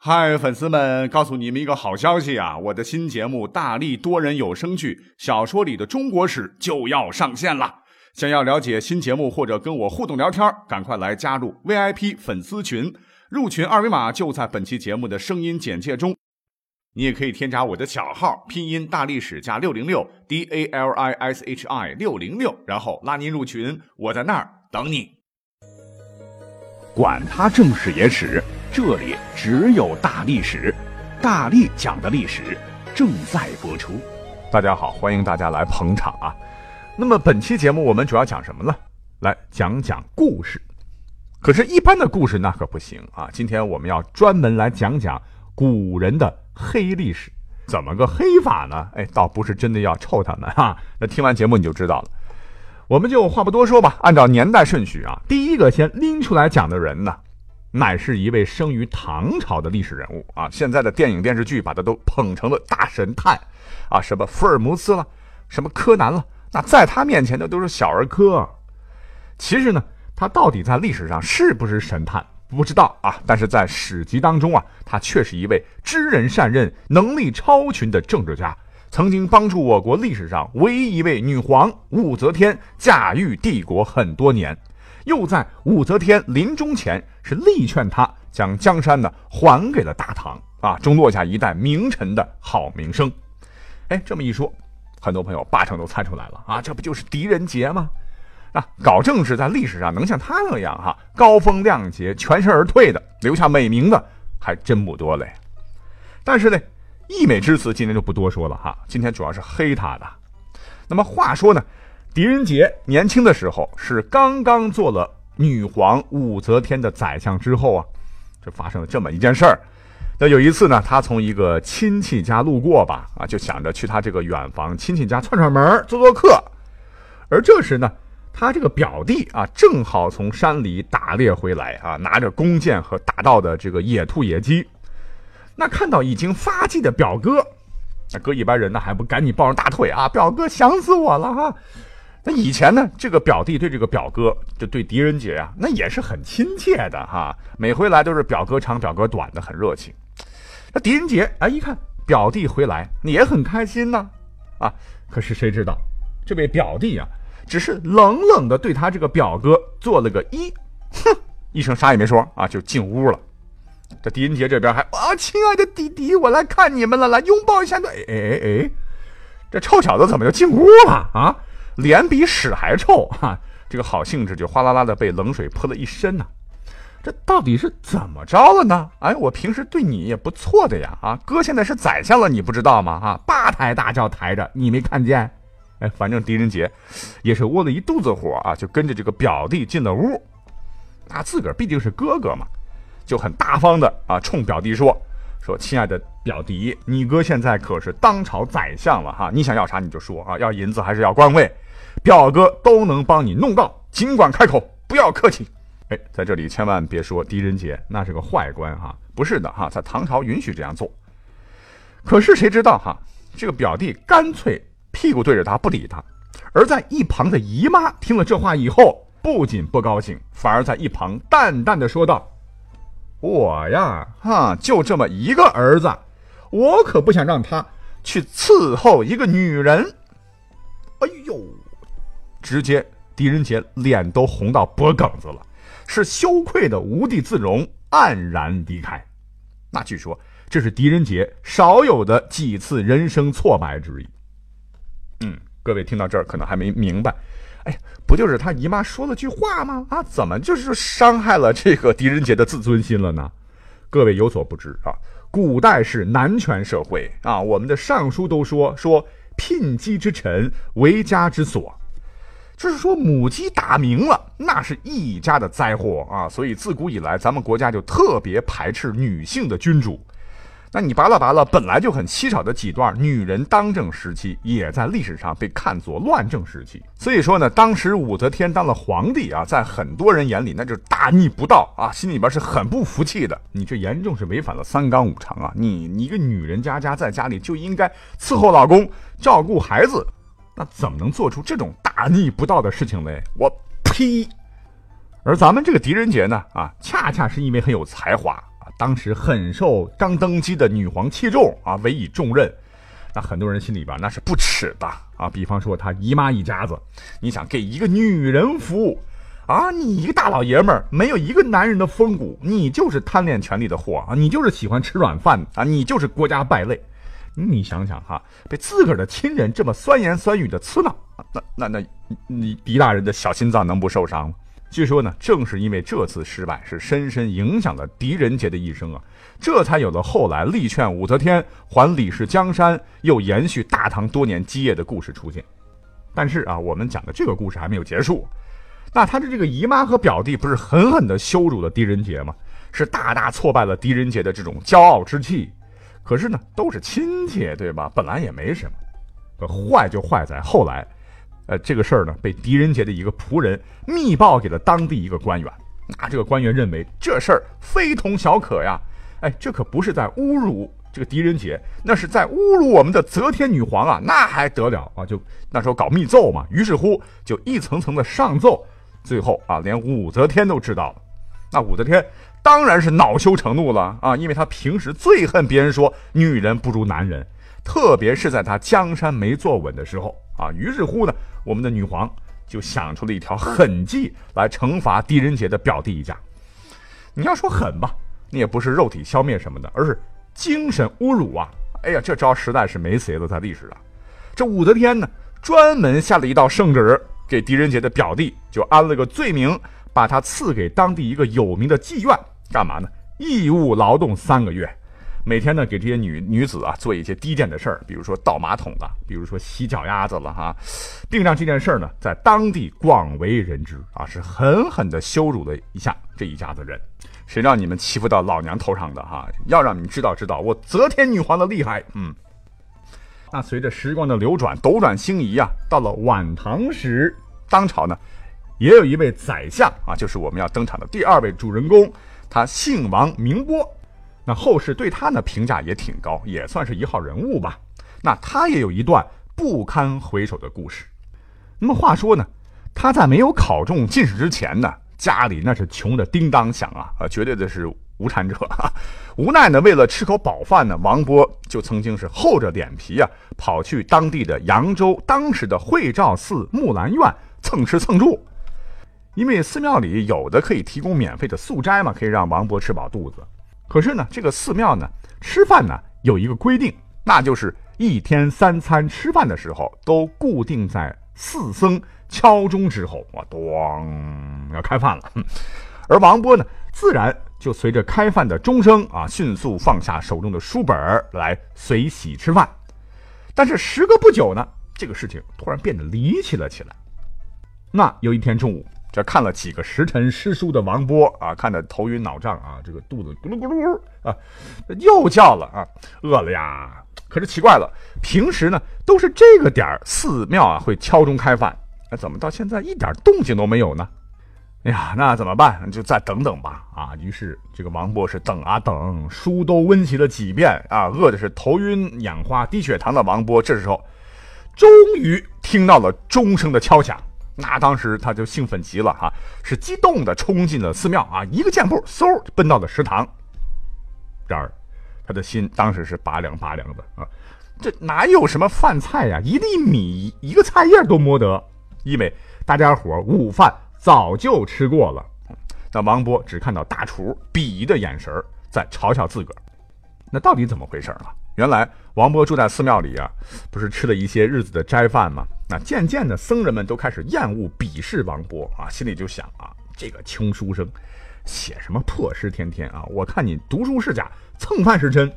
嗨，粉丝们，告诉你们一个好消息啊！我的新节目《大力多人有声剧小说里的中国史》就要上线了。想要了解新节目或者跟我互动聊天，赶快来加入 VIP 粉丝群，入群二维码就在本期节目的声音简介中。你也可以添加我的小号，拼音大历史加六零六 D A L I S H I 六零六，然后拉您入群，我在那儿等你。管他正史野史。这里只有大历史，大力讲的历史正在播出。大家好，欢迎大家来捧场啊！那么本期节目我们主要讲什么呢？来讲讲故事。可是，一般的故事那可不行啊！今天我们要专门来讲讲古人的黑历史。怎么个黑法呢？哎，倒不是真的要臭他们哈。那听完节目你就知道了。我们就话不多说吧，按照年代顺序啊，第一个先拎出来讲的人呢。乃是一位生于唐朝的历史人物啊！现在的电影电视剧把他都捧成了大神探啊，什么福尔摩斯了，什么柯南了，那在他面前的都是小儿科。其实呢，他到底在历史上是不是神探，不知道啊。但是在史籍当中啊，他却是一位知人善任、能力超群的政治家，曾经帮助我国历史上唯一一位女皇武则天驾驭帝国很多年。又在武则天临终前是力劝她将江山呢还给了大唐啊，终落下一代名臣的好名声。哎，这么一说，很多朋友八成都猜出来了啊，这不就是狄仁杰吗？啊，搞政治在历史上能像他那样哈高风亮节、全身而退的，留下美名的还真不多嘞。但是呢，溢美之词今天就不多说了哈，今天主要是黑他的。那么话说呢？狄仁杰年轻的时候是刚刚做了女皇武则天的宰相之后啊，就发生了这么一件事儿。那有一次呢，他从一个亲戚家路过吧，啊，就想着去他这个远房亲戚家串串门做做客。而这时呢，他这个表弟啊，正好从山里打猎回来啊，拿着弓箭和打到的这个野兔野鸡。那看到已经发迹的表哥，那搁一般人呢还不赶紧抱上大腿啊，表哥想死我了哈。那以前呢，这个表弟对这个表哥，就对狄仁杰啊，那也是很亲切的哈。每回来都是表哥长表哥短的，很热情。那狄仁杰啊，一看表弟回来，也很开心呢。啊，可是谁知道，这位表弟啊，只是冷冷的对他这个表哥做了个揖，哼一声啥也没说啊，就进屋了。这狄仁杰这边还啊，亲爱的弟弟，我来看你们了，来拥抱一下。哎哎哎哎，这臭小子怎么就进屋了啊？脸比屎还臭哈！这个好兴致就哗啦啦的被冷水泼了一身呐。这到底是怎么着了呢？哎，我平时对你也不错的呀啊！哥现在是宰相了，你不知道吗？啊，八抬大轿抬着，你没看见？哎，反正狄仁杰也是窝了一肚子火啊，就跟着这个表弟进了屋。那自个儿毕竟是哥哥嘛，就很大方的啊，冲表弟说。说，亲爱的表弟，你哥现在可是当朝宰相了哈，你想要啥你就说啊，要银子还是要官位，表哥都能帮你弄到，尽管开口，不要客气。哎，在这里千万别说狄仁杰那是个坏官哈，不是的哈，在唐朝允许这样做。可是谁知道哈，这个表弟干脆屁股对着他不理他，而在一旁的姨妈听了这话以后，不仅不高兴，反而在一旁淡淡的说道。我呀，哈，就这么一个儿子，我可不想让他去伺候一个女人。哎呦，直接狄仁杰脸都红到脖梗子了，是羞愧的无地自容，黯然离开。那据说这是狄仁杰少有的几次人生挫败之一。嗯，各位听到这儿可能还没明白。哎，不就是他姨妈说了句话吗？啊，怎么就是伤害了这个狄仁杰的自尊心了呢？各位有所不知啊，古代是男权社会啊，我们的尚书都说说聘鸡之臣为家之所，就是说母鸡打鸣了，那是一家的灾祸啊。所以自古以来，咱们国家就特别排斥女性的君主。那你扒拉扒拉，本来就很稀少的几段女人当政时期，也在历史上被看作乱政时期。所以说呢，当时武则天当了皇帝啊，在很多人眼里那就是大逆不道啊，心里边是很不服气的。你这严重是违反了三纲五常啊！你你一个女人家家在家里就应该伺候老公、照顾孩子，那怎么能做出这种大逆不道的事情嘞？我呸！而咱们这个狄仁杰呢，啊，恰恰是因为很有才华。当时很受刚登基的女皇器重啊，委以重任。那很多人心里边那是不耻的啊。比方说他姨妈一家子，你想给一个女人服务啊？你一个大老爷们儿，没有一个男人的风骨，你就是贪恋权力的货啊！你就是喜欢吃软饭啊！你就是国家败类。你想想哈，被自个儿的亲人这么酸言酸语的刺挠，那那那，你狄大人的小心脏能不受伤吗？据说呢，正是因为这次失败，是深深影响了狄仁杰的一生啊，这才有了后来力劝武则天还李氏江山，又延续大唐多年基业的故事出现。但是啊，我们讲的这个故事还没有结束，那他的这个姨妈和表弟不是狠狠地羞辱了狄仁杰吗？是大大挫败了狄仁杰的这种骄傲之气。可是呢，都是亲戚，对吧？本来也没什么，坏就坏在后来，呃，这个事儿呢，被狄仁杰的一个仆人密报给了当地一个官员。那这个官员认为这事儿非同小可呀，哎，这可不是在侮辱这个狄仁杰，那是在侮辱我们的则天女皇啊！那还得了啊？就那时候搞密奏嘛，于是乎就一层层的上奏，最后啊，连武则天都知道了。那武则天。当然是恼羞成怒了啊！因为她平时最恨别人说女人不如男人，特别是在她江山没坐稳的时候啊。于是乎呢，我们的女皇就想出了一条狠计来惩罚狄仁杰的表弟一家。你要说狠吧，那也不是肉体消灭什么的，而是精神侮辱啊！哎呀，这招实在是没谁了，在历史上。这武则天呢，专门下了一道圣旨，给狄仁杰的表弟就安了个罪名。把他赐给当地一个有名的妓院，干嘛呢？义务劳动三个月，每天呢给这些女女子啊做一些低贱的事儿，比如说倒马桶的，比如说洗脚丫子了哈，并让这件事儿呢在当地广为人知啊，是狠狠的羞辱了一下这一家子人。谁让你们欺负到老娘头上的哈？要让你们知道知道我则天女皇的厉害。嗯，那随着时光的流转，斗转星移啊，到了晚唐时，当朝呢。也有一位宰相啊，就是我们要登场的第二位主人公，他姓王名波。那后世对他呢评价也挺高，也算是一号人物吧。那他也有一段不堪回首的故事。那么话说呢，他在没有考中进士之前呢，家里那是穷的叮当响啊，啊，绝对的是无产者。无奈呢，为了吃口饱饭呢，王波就曾经是厚着脸皮啊，跑去当地的扬州当时的惠照寺木兰院蹭吃蹭住。因为寺庙里有的可以提供免费的素斋嘛，可以让王勃吃饱肚子。可是呢，这个寺庙呢，吃饭呢有一个规定，那就是一天三餐吃饭的时候都固定在寺僧敲钟之后，哇，咣，要开饭了。而王勃呢，自然就随着开饭的钟声啊，迅速放下手中的书本来随喜吃饭。但是时隔不久呢，这个事情突然变得离奇了起来。那有一天中午。这看了几个时辰诗书的王波啊，看得头晕脑胀啊，这个肚子咕噜咕噜啊，又叫了啊，饿了呀。可是奇怪了，平时呢都是这个点儿寺庙啊会敲钟开饭，怎么到现在一点动静都没有呢？哎呀，那怎么办？就再等等吧啊。于是这个王波是等啊等，书都温习了几遍啊，饿的是头晕眼花、低血糖的王波，这时候终于听到了钟声的敲响。那当时他就兴奋极了哈，是激动的冲进了寺庙啊，一个箭步嗖就奔到了食堂。然而，他的心当时是拔凉拔凉的啊，这哪有什么饭菜呀，一粒米一个菜叶都摸得，因为大家伙午饭早就吃过了。那王波只看到大厨鄙夷的眼神在嘲笑自个儿，那到底怎么回事啊？原来王勃住在寺庙里啊，不是吃了一些日子的斋饭吗？那渐渐的，僧人们都开始厌恶、鄙视王勃啊，心里就想啊，这个穷书生，写什么破诗，天天啊！我看你读书是假，蹭饭是真。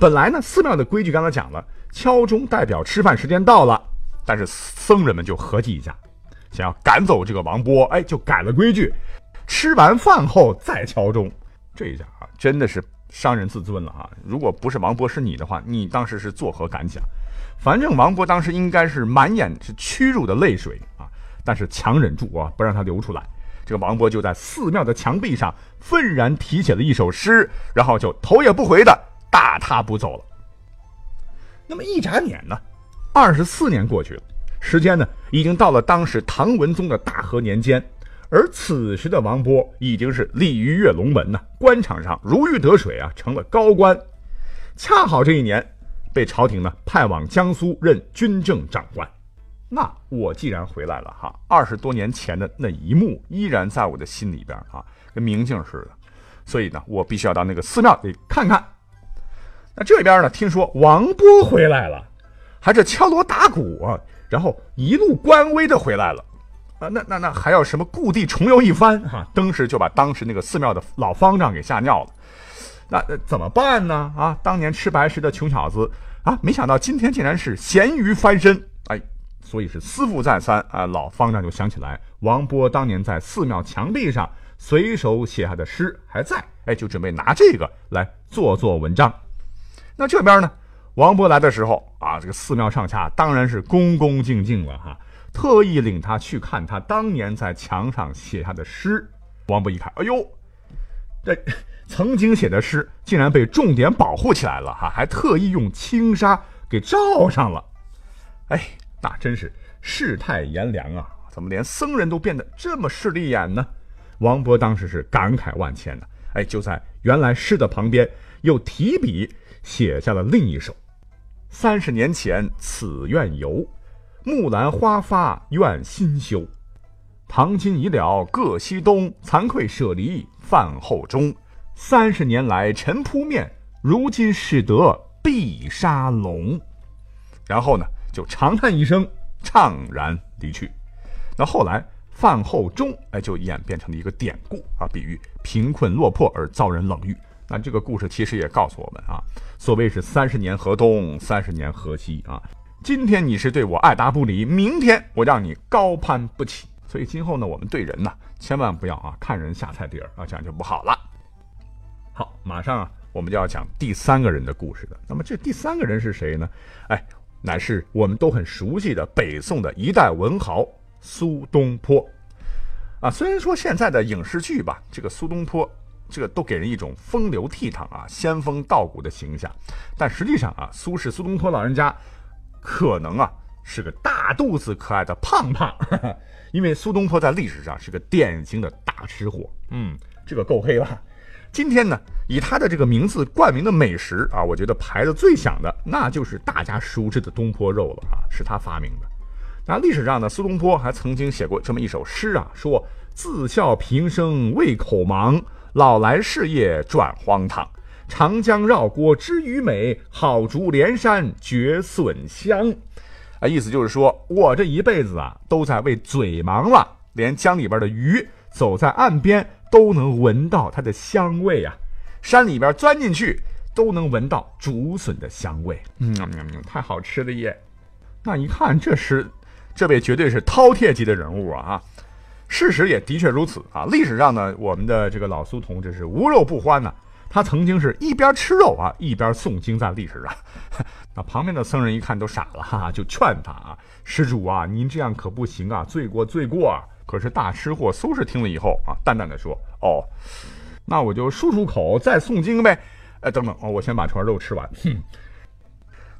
本来呢，寺庙的规矩刚才讲了，敲钟代表吃饭时间到了，但是僧人们就合计一下，想要赶走这个王勃，哎，就改了规矩，吃完饭后再敲钟。这一下啊，真的是。伤人自尊了啊！如果不是王勃是你的话，你当时是作何感想？反正王勃当时应该是满眼是屈辱的泪水啊，但是强忍住啊，不让他流出来。这个王勃就在寺庙的墙壁上愤然题写了一首诗，然后就头也不回的大踏步走了。那么一眨眼呢，二十四年过去了，时间呢已经到了当时唐文宗的大和年间，而此时的王波已经是立于跃龙门呐，官场上如鱼得水啊，成了高官。恰好这一年，被朝廷呢派往江苏任军政长官。那我既然回来了哈，二十多年前的那一幕依然在我的心里边啊，跟明镜似的。所以呢，我必须要到那个寺庙里看看。那这边呢，听说王波回来了，还是敲锣打鼓啊，然后一路官威的回来了。啊，那那那还要什么故地重游一番哈？当时就把当时那个寺庙的老方丈给吓尿了。那怎么办呢？啊，当年吃白食的穷小子啊，没想到今天竟然是咸鱼翻身。哎，所以是思妇再三啊，老方丈就想起来王波当年在寺庙墙壁上随手写下的诗还在，哎，就准备拿这个来做做文章。那这边呢，王波来的时候啊，这个寺庙上下当然是恭恭敬敬了哈。特意领他去看他当年在墙上写下的诗。王勃一看，哎呦，这曾经写的诗竟然被重点保护起来了哈，还特意用轻纱给罩上了。哎，那真是世态炎凉啊！怎么连僧人都变得这么势利眼呢？王勃当时是感慨万千的。哎，就在原来诗的旁边，又提笔写下了另一首：三十年前此院游。木兰花发愿新修，唐今已了各西东。惭愧舍离饭后中。三十年来尘扑面，如今使得碧沙龙。然后呢，就长叹一声，怅然离去。那后来饭后中，哎，就演变成了一个典故啊，比喻贫困落魄而遭人冷遇。那这个故事其实也告诉我们啊，所谓是三十年河东，三十年河西啊。今天你是对我爱答不理，明天我让你高攀不起。所以今后呢，我们对人呢，千万不要啊看人下菜碟儿啊，这样就不好了。好，马上啊，我们就要讲第三个人的故事了。那么这第三个人是谁呢？哎，乃是我们都很熟悉的北宋的一代文豪苏东坡。啊，虽然说现在的影视剧吧，这个苏东坡这个都给人一种风流倜傥啊、仙风道骨的形象，但实际上啊，苏轼苏东坡老人家。可能啊是个大肚子可爱的胖胖，因为苏东坡在历史上是个典型的大吃货。嗯，这个够黑了。今天呢，以他的这个名字冠名的美食啊，我觉得排的最响的，那就是大家熟知的东坡肉了啊，是他发明的。那历史上呢，苏东坡还曾经写过这么一首诗啊，说：“自笑平生胃口忙，老来事业转荒唐。”长江绕郭知鱼美，好竹连山绝笋香。啊，意思就是说我这一辈子啊，都在为嘴忙了，连江里边的鱼走在岸边都能闻到它的香味啊，山里边钻进去都能闻到竹笋的香味。嗯，太好吃了耶！那一看，这是这位绝对是饕餮级的人物啊！啊，事实也的确如此啊。历史上呢，我们的这个老苏同志是无肉不欢呐。他曾经是一边吃肉啊，一边诵经，在历史上。那旁边的僧人一看都傻了，哈哈，就劝他啊：“施主啊，您这样可不行啊，罪过罪过啊！”可是大吃货苏轼听了以后啊，淡淡的说：“哦，那我就漱漱口，再诵经呗。哎，等等，哦，我先把这块肉吃完。”哼。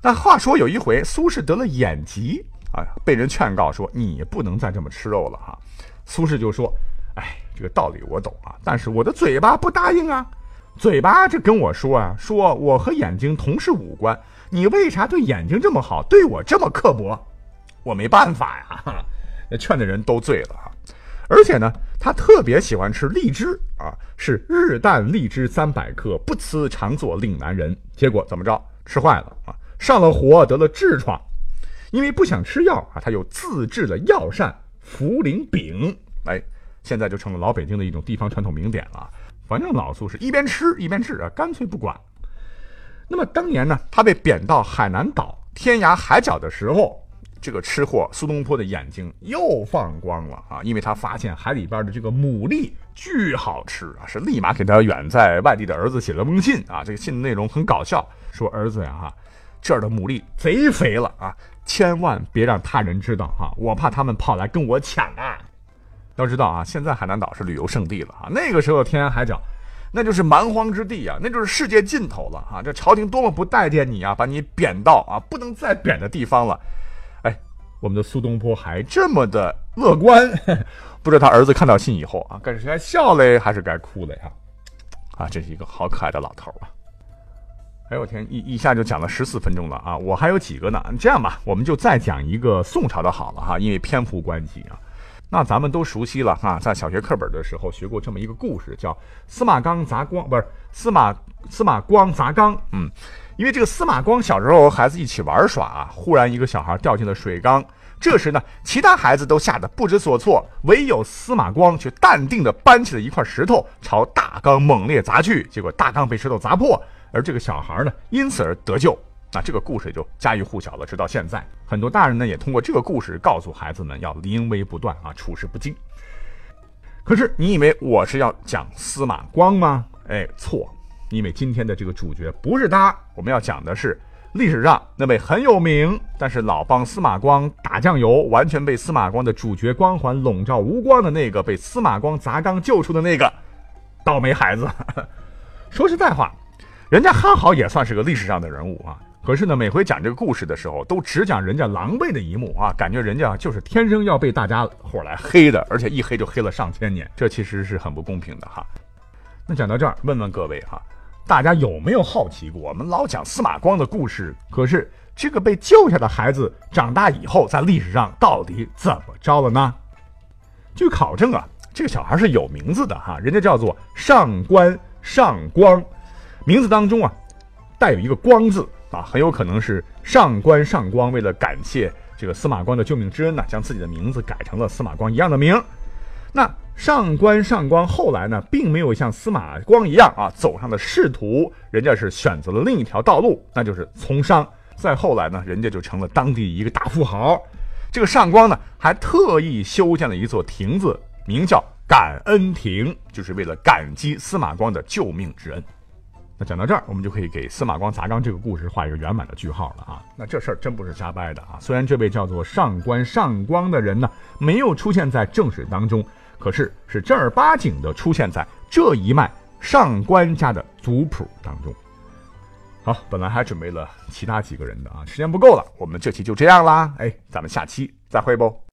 那话说有一回，苏轼得了眼疾啊，被人劝告说：“你不能再这么吃肉了哈。”苏轼就说：“哎，这个道理我懂啊，但是我的嘴巴不答应啊。”嘴巴这跟我说啊，说我和眼睛同是五官，你为啥对眼睛这么好，对我这么刻薄？我没办法呀，那劝的人都醉了哈。而且呢，他特别喜欢吃荔枝啊，是日啖荔枝三百颗，不辞常作岭南人。结果怎么着，吃坏了啊，上了火，得了痔疮。因为不想吃药啊，他又自制了药膳茯苓饼，哎，现在就成了老北京的一种地方传统名点了。反正老苏是一边吃一边治啊，干脆不管。那么当年呢，他被贬到海南岛天涯海角的时候，这个吃货苏东坡的眼睛又放光了啊，因为他发现海里边的这个牡蛎巨好吃啊，是立马给他远在外地的儿子写了封信啊。这个信的内容很搞笑，说儿子呀哈，这儿的牡蛎贼肥了啊，千万别让他人知道哈，我怕他们跑来跟我抢啊。要知道啊，现在海南岛是旅游胜地了啊。那个时候天涯海角，那就是蛮荒之地啊，那就是世界尽头了啊。这朝廷多么不待见你啊，把你贬到啊不能再贬的地方了。哎，我们的苏东坡还这么的乐观，不知道他儿子看到信以后啊，该是该笑嘞，还是该哭嘞呀？啊，这是一个好可爱的老头啊！哎呦我天，一一下就讲了十四分钟了啊！我还有几个呢，这样吧，我们就再讲一个宋朝的好了哈，因为篇幅关系啊。那咱们都熟悉了哈，在小学课本的时候学过这么一个故事，叫司马光砸缸，不是司马司马光砸缸。嗯，因为这个司马光小时候和孩子一起玩耍啊，忽然一个小孩掉进了水缸，这时呢，其他孩子都吓得不知所措，唯有司马光却淡定地搬起了一块石头朝大缸猛烈砸去，结果大缸被石头砸破，而这个小孩呢，因此而得救。那这个故事就家喻户晓了，直到现在，很多大人呢也通过这个故事告诉孩子们要临危不断啊，处事不惊。可是你以为我是要讲司马光吗？哎，错，因为今天的这个主角不是他，我们要讲的是历史上那位很有名，但是老帮司马光打酱油，完全被司马光的主角光环笼罩无光的那个被司马光砸缸救出的那个倒霉孩子。说实在话，人家哈好也算是个历史上的人物啊。可是呢，每回讲这个故事的时候，都只讲人家狼狈的一幕啊，感觉人家就是天生要被大家伙来黑的，而且一黑就黑了上千年，这其实是很不公平的哈。那讲到这儿，问问各位哈，大家有没有好奇过？我们老讲司马光的故事，可是这个被救下的孩子长大以后，在历史上到底怎么着了呢？据考证啊，这个小孩是有名字的哈，人家叫做上官上光，名字当中啊带有一个光字。啊，很有可能是上官上光为了感谢这个司马光的救命之恩呢，将自己的名字改成了司马光一样的名。那上官上光后来呢，并没有像司马光一样啊走上了仕途，人家是选择了另一条道路，那就是从商。再后来呢，人家就成了当地一个大富豪。这个上光呢，还特意修建了一座亭子，名叫感恩亭，就是为了感激司马光的救命之恩。那讲到这儿，我们就可以给司马光砸缸这个故事画一个圆满的句号了啊！那这事儿真不是瞎掰的啊！虽然这位叫做上官上光的人呢，没有出现在正史当中，可是是正儿八经的出现在这一脉上官家的族谱当中。好，本来还准备了其他几个人的啊，时间不够了，我们这期就这样啦！哎，咱们下期再会不？